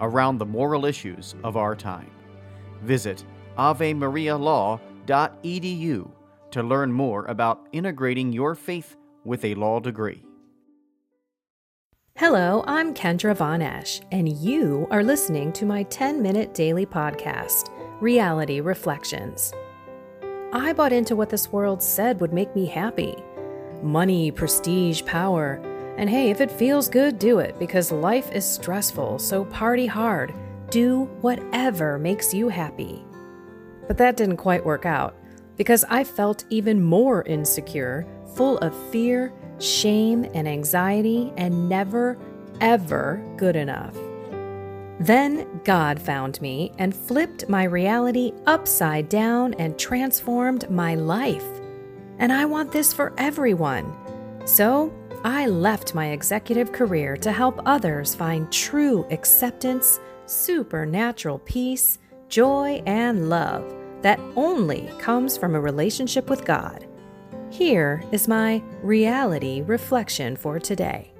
around the moral issues of our time. Visit avemarialaw.edu to learn more about integrating your faith with a law degree. Hello, I'm Kendra Von Esh, and you are listening to my 10 minute daily podcast, Reality Reflections. I bought into what this world said would make me happy money, prestige, power. And hey, if it feels good, do it because life is stressful, so party hard. Do whatever makes you happy. But that didn't quite work out because I felt even more insecure, full of fear shame, and anxiety, and never, ever good enough. Then God found me and flipped my reality upside down and transformed my life. And I want this for everyone. So I left my executive career to help others find true acceptance, supernatural peace, joy, and love that only comes from a relationship with God. Here is my reality reflection for today.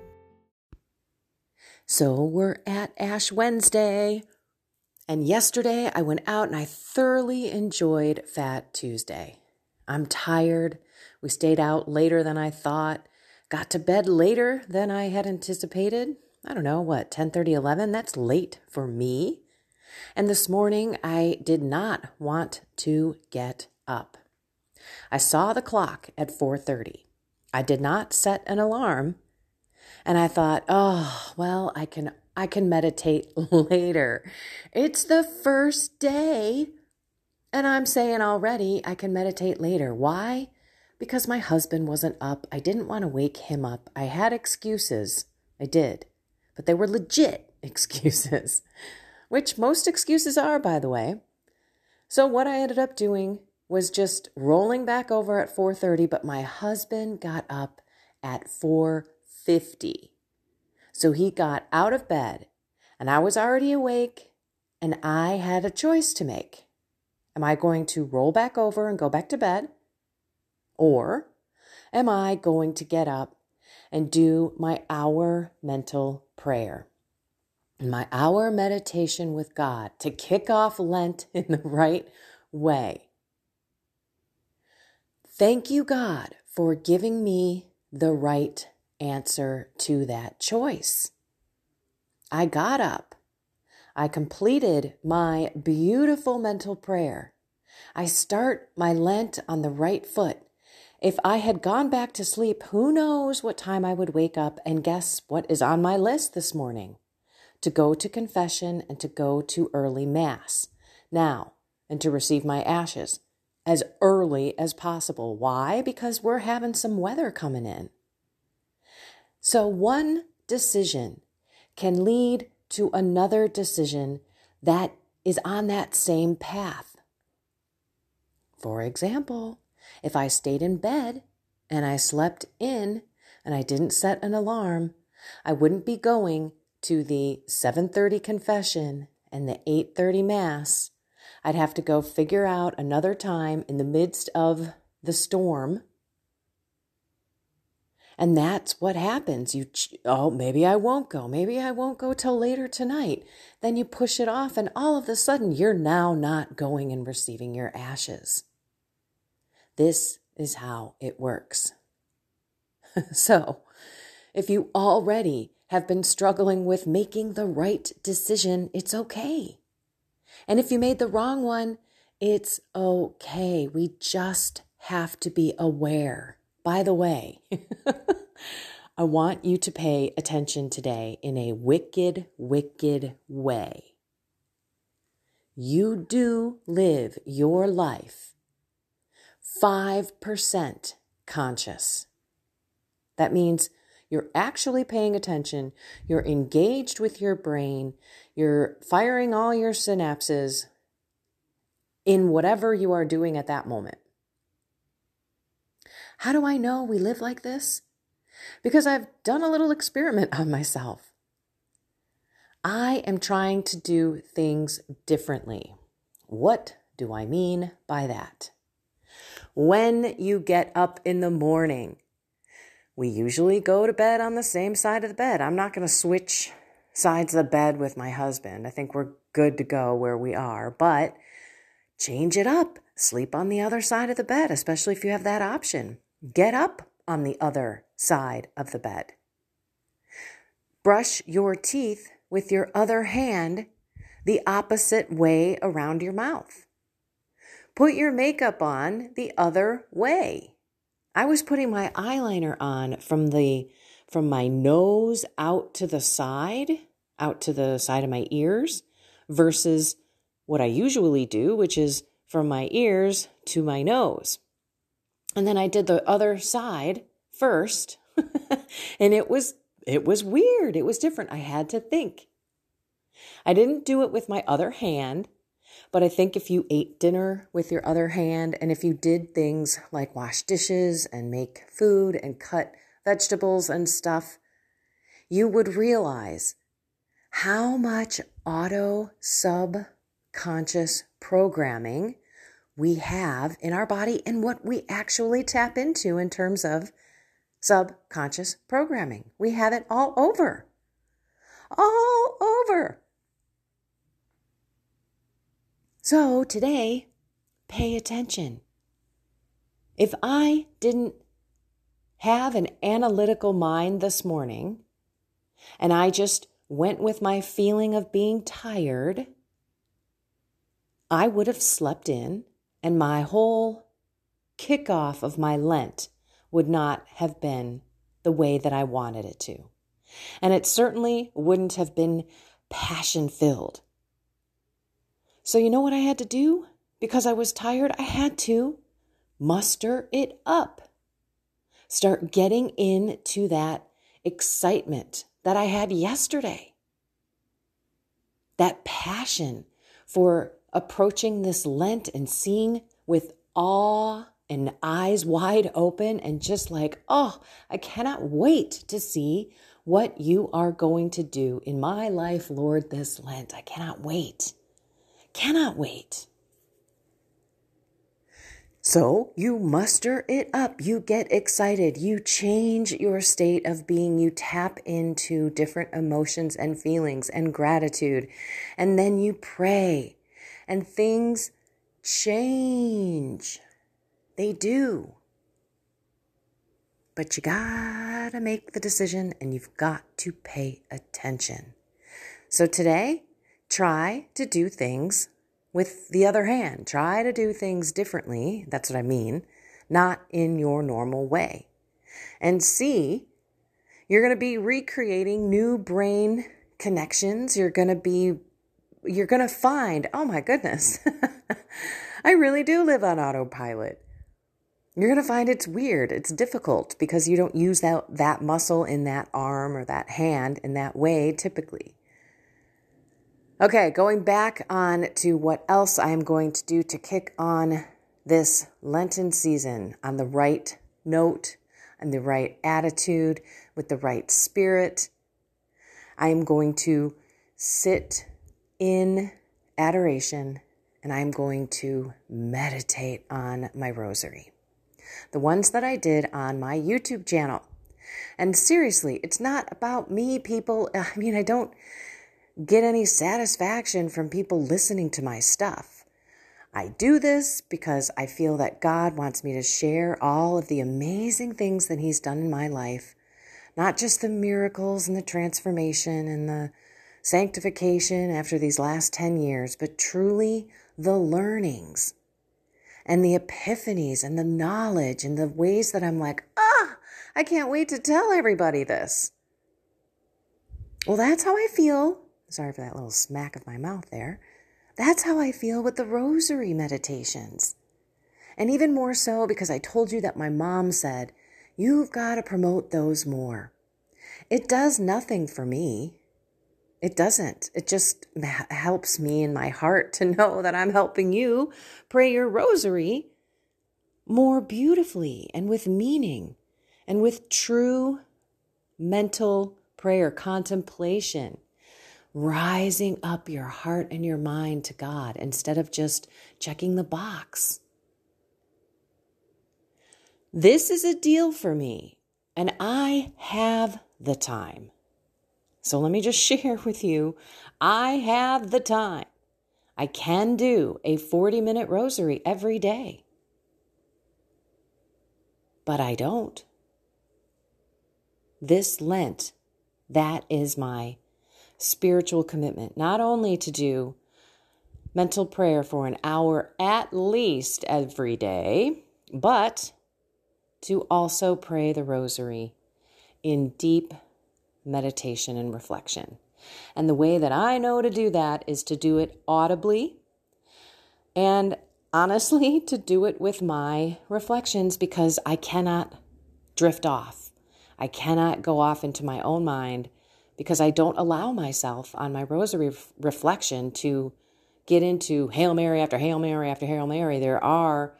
So we're at Ash Wednesday. And yesterday I went out and I thoroughly enjoyed Fat Tuesday. I'm tired. We stayed out later than I thought. Got to bed later than I had anticipated. I don't know, what, 10 30, 11? That's late for me. And this morning I did not want to get up. I saw the clock at 4:30. I did not set an alarm, and I thought, "Oh, well, I can I can meditate later. It's the first day." And I'm saying already, I can meditate later. Why? Because my husband wasn't up. I didn't want to wake him up. I had excuses. I did. But they were legit excuses, which most excuses are, by the way. So, what I ended up doing was just rolling back over at 4:30, but my husband got up at 4:50. So he got out of bed and I was already awake and I had a choice to make. Am I going to roll back over and go back to bed? Or am I going to get up and do my hour mental prayer? My hour meditation with God to kick off Lent in the right way. Thank you, God, for giving me the right answer to that choice. I got up. I completed my beautiful mental prayer. I start my Lent on the right foot. If I had gone back to sleep, who knows what time I would wake up and guess what is on my list this morning? To go to confession and to go to early Mass. Now, and to receive my ashes as early as possible. Why? Because we're having some weather coming in. So, one decision can lead to another decision that is on that same path. For example, if I stayed in bed and I slept in and I didn't set an alarm, I wouldn't be going to the 7:30 confession and the 8:30 mass I'd have to go figure out another time in the midst of the storm. And that's what happens. You, oh, maybe I won't go. Maybe I won't go till later tonight. Then you push it off, and all of a sudden, you're now not going and receiving your ashes. This is how it works. so, if you already have been struggling with making the right decision, it's okay. And if you made the wrong one, it's okay. We just have to be aware. By the way, I want you to pay attention today in a wicked, wicked way. You do live your life 5% conscious. That means you're actually paying attention, you're engaged with your brain, you're firing all your synapses in whatever you are doing at that moment. How do I know we live like this? because I've done a little experiment on myself. I am trying to do things differently. What do I mean by that? When you get up in the morning, we usually go to bed on the same side of the bed. I'm not going to switch sides of the bed with my husband. I think we're good to go where we are, but change it up. Sleep on the other side of the bed, especially if you have that option. Get up on the other side of the bed. Brush your teeth with your other hand the opposite way around your mouth. Put your makeup on the other way. I was putting my eyeliner on from the from my nose out to the side, out to the side of my ears versus what I usually do, which is from my ears to my nose. And then I did the other side first. and it was it was weird. It was different. I had to think. I didn't do it with my other hand, but I think if you ate dinner with your other hand and if you did things like wash dishes and make food and cut vegetables and stuff, you would realize how much auto subconscious programming we have in our body and what we actually tap into in terms of subconscious programming. We have it all over. All over. So today, pay attention. If I didn't have an analytical mind this morning and I just went with my feeling of being tired, I would have slept in and my whole kickoff of my Lent would not have been the way that I wanted it to. And it certainly wouldn't have been passion filled. So, you know what I had to do? Because I was tired, I had to muster it up. Start getting into that excitement that I had yesterday. That passion for approaching this Lent and seeing with awe and eyes wide open and just like, oh, I cannot wait to see what you are going to do in my life, Lord, this Lent. I cannot wait. Cannot wait. So you muster it up. You get excited. You change your state of being. You tap into different emotions and feelings and gratitude. And then you pray and things change. They do. But you gotta make the decision and you've got to pay attention. So today, try to do things with the other hand. Try to do things differently. That's what I mean. Not in your normal way. And see, you're going to be recreating new brain connections. You're going to be, you're going to find, oh my goodness, I really do live on autopilot you're going to find it's weird. It's difficult because you don't use that, that muscle in that arm or that hand in that way typically. Okay, going back on to what else I am going to do to kick on this Lenten season on the right note and the right attitude with the right spirit. I am going to sit in adoration and I'm going to meditate on my rosary the ones that I did on my YouTube channel. And seriously, it's not about me, people. I mean, I don't get any satisfaction from people listening to my stuff. I do this because I feel that God wants me to share all of the amazing things that He's done in my life, not just the miracles and the transformation and the sanctification after these last 10 years, but truly the learnings and the epiphanies and the knowledge and the ways that I'm like, ah, I can't wait to tell everybody this. Well, that's how I feel. Sorry for that little smack of my mouth there. That's how I feel with the rosary meditations. And even more so because I told you that my mom said, you've got to promote those more. It does nothing for me. It doesn't. It just helps me in my heart to know that I'm helping you pray your rosary more beautifully and with meaning and with true mental prayer, contemplation, rising up your heart and your mind to God instead of just checking the box. This is a deal for me, and I have the time. So let me just share with you I have the time. I can do a 40 minute rosary every day, but I don't. This Lent, that is my spiritual commitment, not only to do mental prayer for an hour at least every day, but to also pray the rosary in deep meditation and reflection. And the way that I know to do that is to do it audibly and honestly to do it with my reflections because I cannot drift off. I cannot go off into my own mind because I don't allow myself on my rosary reflection to get into Hail Mary after Hail Mary after Hail Mary. There are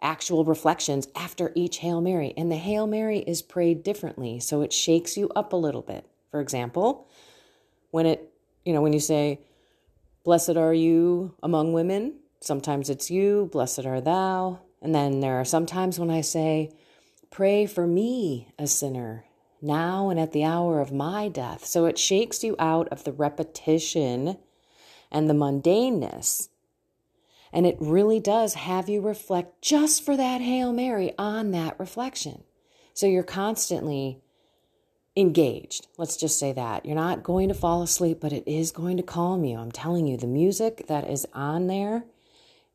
actual reflections after each Hail Mary. And the Hail Mary is prayed differently, so it shakes you up a little bit. For example, when it, you know, when you say, Blessed are you among women, sometimes it's you, blessed are thou. And then there are sometimes when I say, Pray for me, a sinner, now and at the hour of my death. So it shakes you out of the repetition and the mundaneness and it really does have you reflect just for that Hail Mary on that reflection. So you're constantly engaged. Let's just say that. You're not going to fall asleep, but it is going to calm you. I'm telling you, the music that is on there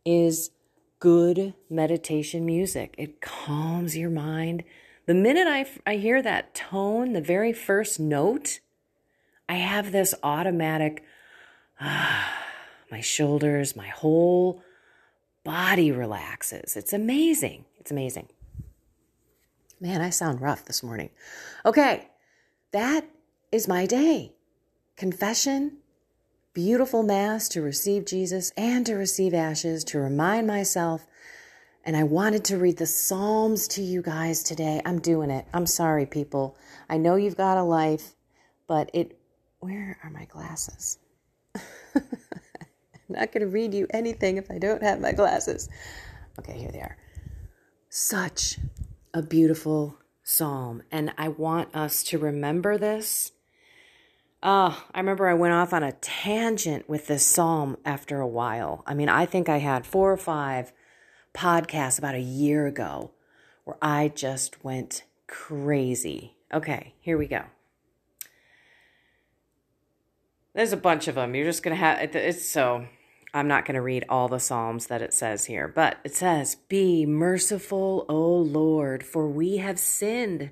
is good meditation music. It calms your mind. The minute I, I hear that tone, the very first note, I have this automatic, ah, my shoulders, my whole body relaxes. It's amazing. It's amazing. Man, I sound rough this morning. Okay, that is my day. Confession, beautiful Mass to receive Jesus and to receive ashes, to remind myself. And I wanted to read the Psalms to you guys today. I'm doing it. I'm sorry, people. I know you've got a life, but it. Where are my glasses? I'm not going to read you anything if I don't have my glasses. Okay, here they are. Such a beautiful psalm. And I want us to remember this. Oh, I remember I went off on a tangent with this psalm after a while. I mean, I think I had four or five podcasts about a year ago where I just went crazy. Okay, here we go. There's a bunch of them. You're just going to have it's so I'm not going to read all the Psalms that it says here, but it says, Be merciful, O Lord, for we have sinned.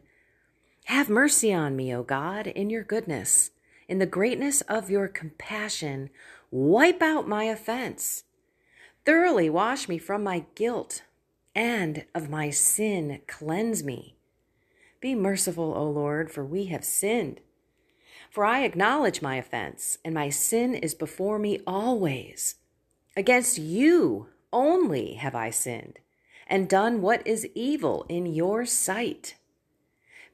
Have mercy on me, O God, in your goodness. In the greatness of your compassion, wipe out my offense. Thoroughly wash me from my guilt, and of my sin cleanse me. Be merciful, O Lord, for we have sinned. For I acknowledge my offense, and my sin is before me always. Against you only have I sinned and done what is evil in your sight.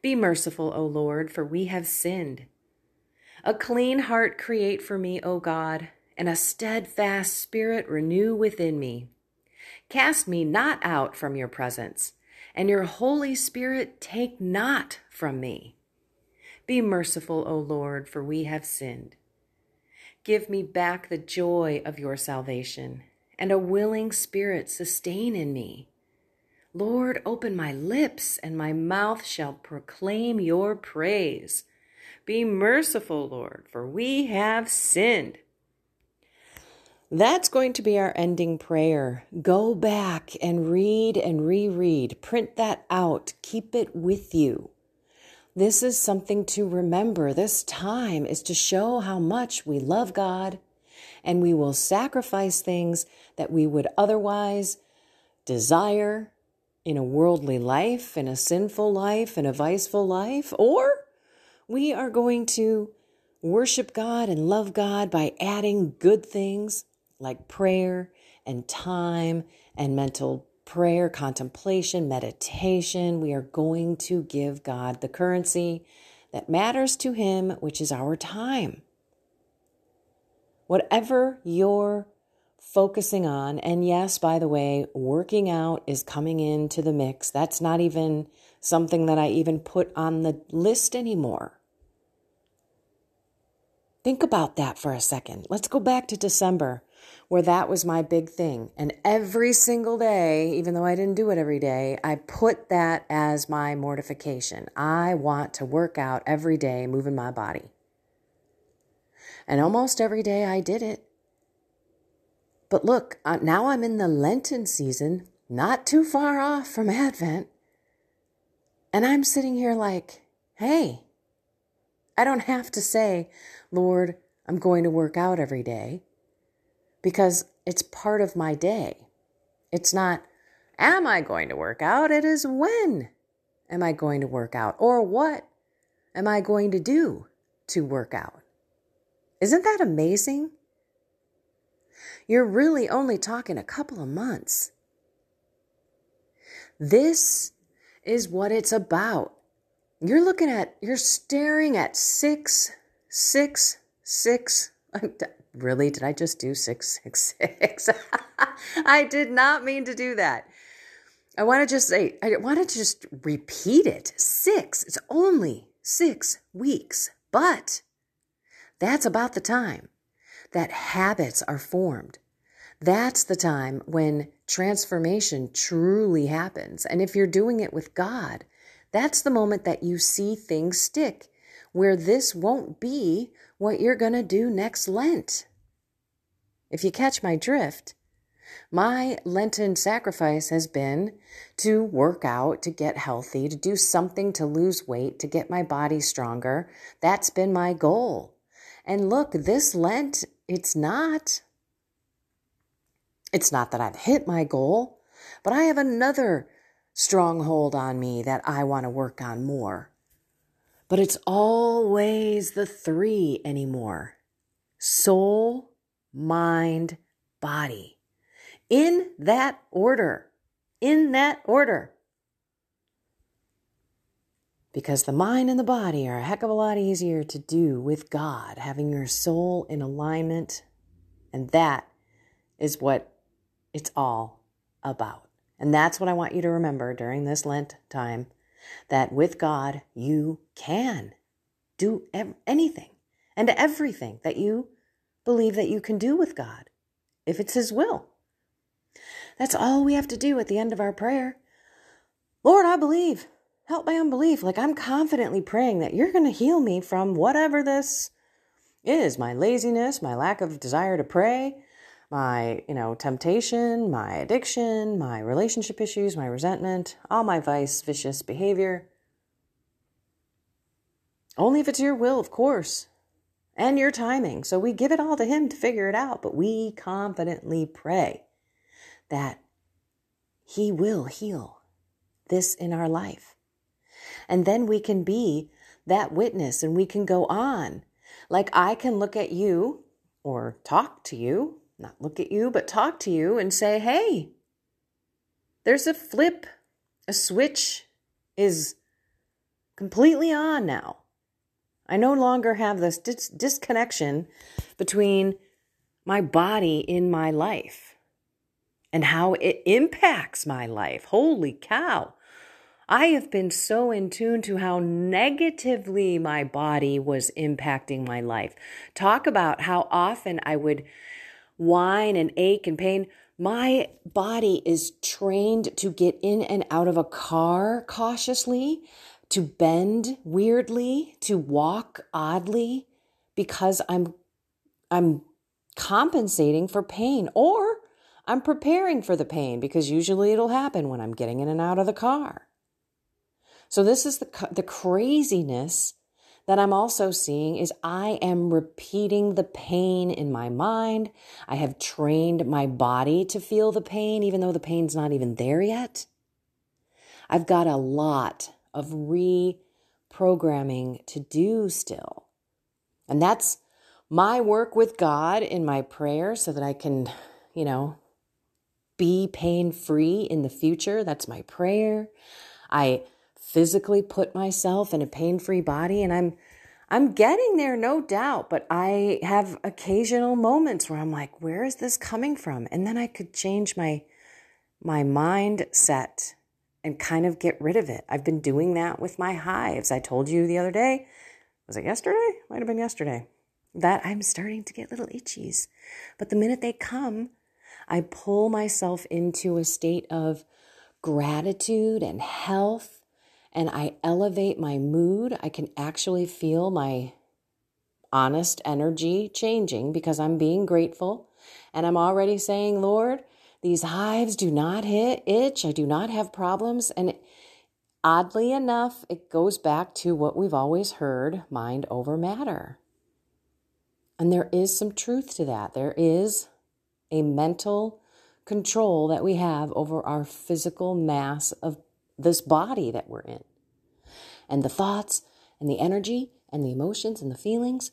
Be merciful, O Lord, for we have sinned. A clean heart create for me, O God, and a steadfast spirit renew within me. Cast me not out from your presence, and your Holy Spirit take not from me. Be merciful, O Lord, for we have sinned. Give me back the joy of your salvation, and a willing spirit sustain in me. Lord, open my lips, and my mouth shall proclaim your praise. Be merciful, Lord, for we have sinned. That's going to be our ending prayer. Go back and read and reread. Print that out. Keep it with you. This is something to remember. This time is to show how much we love God and we will sacrifice things that we would otherwise desire in a worldly life, in a sinful life, in a viceful life, or we are going to worship God and love God by adding good things like prayer and time and mental prayer, contemplation, meditation. We are going to give God the currency that matters to Him, which is our time. Whatever you're focusing on, and yes, by the way, working out is coming into the mix. That's not even something that I even put on the list anymore. Think about that for a second. Let's go back to December where that was my big thing. And every single day, even though I didn't do it every day, I put that as my mortification. I want to work out every day, moving my body. And almost every day I did it. But look, now I'm in the Lenten season, not too far off from Advent. And I'm sitting here like, hey, I don't have to say, Lord, I'm going to work out every day because it's part of my day. It's not, am I going to work out? It is when am I going to work out? Or what am I going to do to work out? Isn't that amazing? You're really only talking a couple of months. This is what it's about. You're looking at, you're staring at six, six, six, Really? Did I just do 666? I did not mean to do that. I want to just say, I want to just repeat it. Six. It's only six weeks. But that's about the time that habits are formed. That's the time when transformation truly happens. And if you're doing it with God, that's the moment that you see things stick, where this won't be what you're going to do next Lent. If you catch my drift, my Lenten sacrifice has been to work out, to get healthy, to do something to lose weight, to get my body stronger. That's been my goal. And look, this Lent, it's not. It's not that I've hit my goal, but I have another stronghold on me that I want to work on more. But it's always the three anymore soul, mind, body. In that order. In that order. Because the mind and the body are a heck of a lot easier to do with God, having your soul in alignment. And that is what it's all about. And that's what I want you to remember during this Lent time that with God, you can do anything and everything that you believe that you can do with God, if it's His will. That's all we have to do at the end of our prayer. Lord, I believe. Help my unbelief. Like I'm confidently praying that you're going to heal me from whatever this is my laziness, my lack of desire to pray, my, you know, temptation, my addiction, my relationship issues, my resentment, all my vice, vicious behavior. Only if it's your will, of course, and your timing. So we give it all to Him to figure it out, but we confidently pray that He will heal this in our life. And then we can be that witness and we can go on. Like I can look at you or talk to you not look at you, but talk to you and say, hey, there's a flip, a switch is completely on now. I no longer have this dis- disconnection between my body in my life and how it impacts my life. Holy cow. I have been so in tune to how negatively my body was impacting my life. Talk about how often I would whine and ache and pain. My body is trained to get in and out of a car cautiously to bend weirdly, to walk oddly because I'm I'm compensating for pain or I'm preparing for the pain because usually it'll happen when I'm getting in and out of the car. So this is the the craziness that I'm also seeing is I am repeating the pain in my mind. I have trained my body to feel the pain even though the pain's not even there yet. I've got a lot of reprogramming to do still. And that's my work with God in my prayer so that I can, you know, be pain free in the future. That's my prayer. I physically put myself in a pain-free body and I'm I'm getting there no doubt, but I have occasional moments where I'm like, where is this coming from? And then I could change my my mindset and kind of get rid of it. I've been doing that with my hives. I told you the other day, was it yesterday? Might have been yesterday. That I'm starting to get little itchies. But the minute they come, I pull myself into a state of gratitude and health and I elevate my mood, I can actually feel my honest energy changing because I'm being grateful. And I'm already saying, Lord, these hives do not hit itch. I do not have problems. And oddly enough, it goes back to what we've always heard mind over matter. And there is some truth to that. There is a mental control that we have over our physical mass of this body that we're in. And the thoughts and the energy and the emotions and the feelings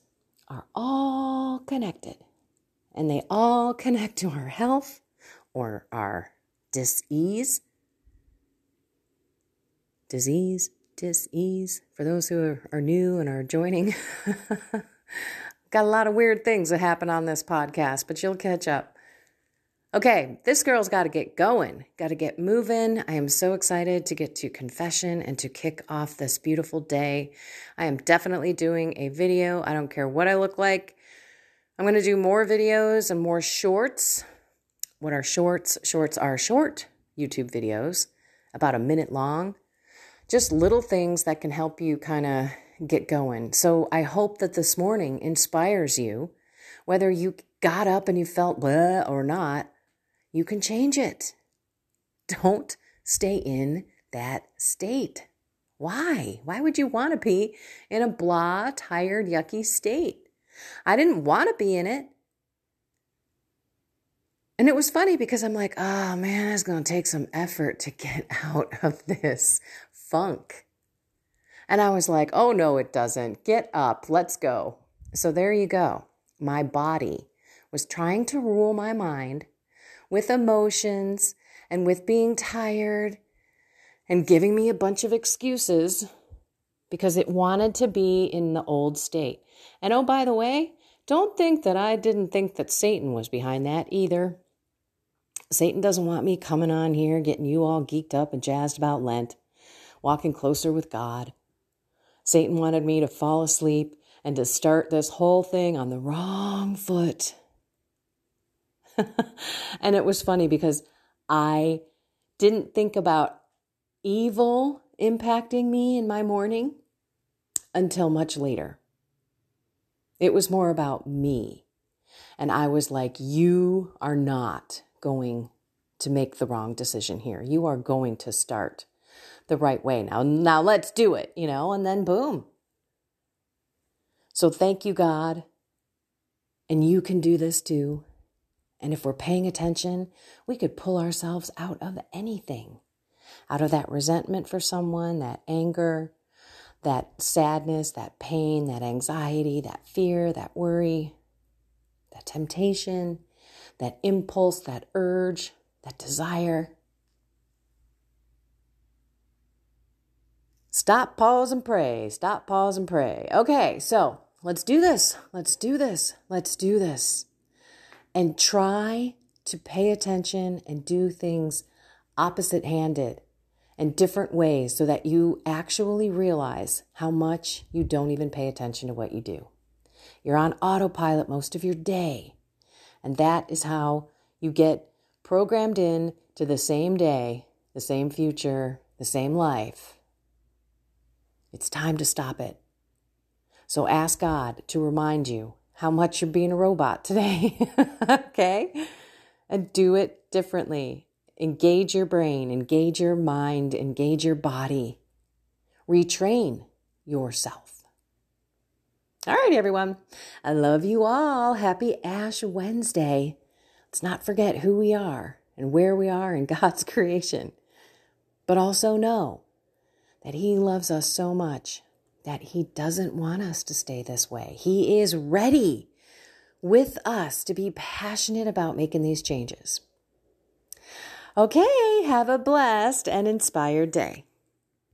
are all connected. And they all connect to our health or our disease. Disease, Disease. For those who are new and are joining, got a lot of weird things that happen on this podcast, but you'll catch up. Okay, this girl's got to get going, got to get moving. I am so excited to get to confession and to kick off this beautiful day. I am definitely doing a video. I don't care what I look like. I'm going to do more videos and more shorts. What are shorts? Shorts are short YouTube videos, about a minute long. Just little things that can help you kind of get going. So I hope that this morning inspires you, whether you got up and you felt blah or not you can change it. Don't stay in that state. Why? Why would you want to be in a blah, tired, yucky state? I didn't want to be in it. And it was funny because I'm like, oh man, it's going to take some effort to get out of this funk. And I was like, oh no, it doesn't. Get up, let's go. So there you go. My body was trying to rule my mind with emotions and with being tired and giving me a bunch of excuses because it wanted to be in the old state. And oh, by the way, don't think that I didn't think that Satan was behind that either. Satan doesn't want me coming on here getting you all geeked up and jazzed about Lent, walking closer with God. Satan wanted me to fall asleep and to start this whole thing on the wrong foot. and it was funny because I didn't think about evil impacting me in my morning until much later. It was more about me. And I was like, You are not going to make the wrong decision here. You are going to start the right way. Now, now let's do it, you know, and then boom. So thank you, God. And you can do this too. And if we're paying attention, we could pull ourselves out of anything out of that resentment for someone, that anger, that sadness, that pain, that anxiety, that fear, that worry, that temptation, that impulse, that urge, that desire. Stop, pause, and pray. Stop, pause, and pray. Okay, so let's do this. Let's do this. Let's do this and try to pay attention and do things opposite handed and different ways so that you actually realize how much you don't even pay attention to what you do. You're on autopilot most of your day, and that is how you get programmed in to the same day, the same future, the same life It's time to stop it. So ask God to remind you how much you're being a robot today. okay? And do it differently. Engage your brain, engage your mind, engage your body. Retrain yourself. All right, everyone. I love you all. Happy Ash Wednesday. Let's not forget who we are and where we are in God's creation. But also know that He loves us so much that He doesn't want us to stay this way. He is ready with us to be passionate about making these changes. Okay, have a blessed and inspired day.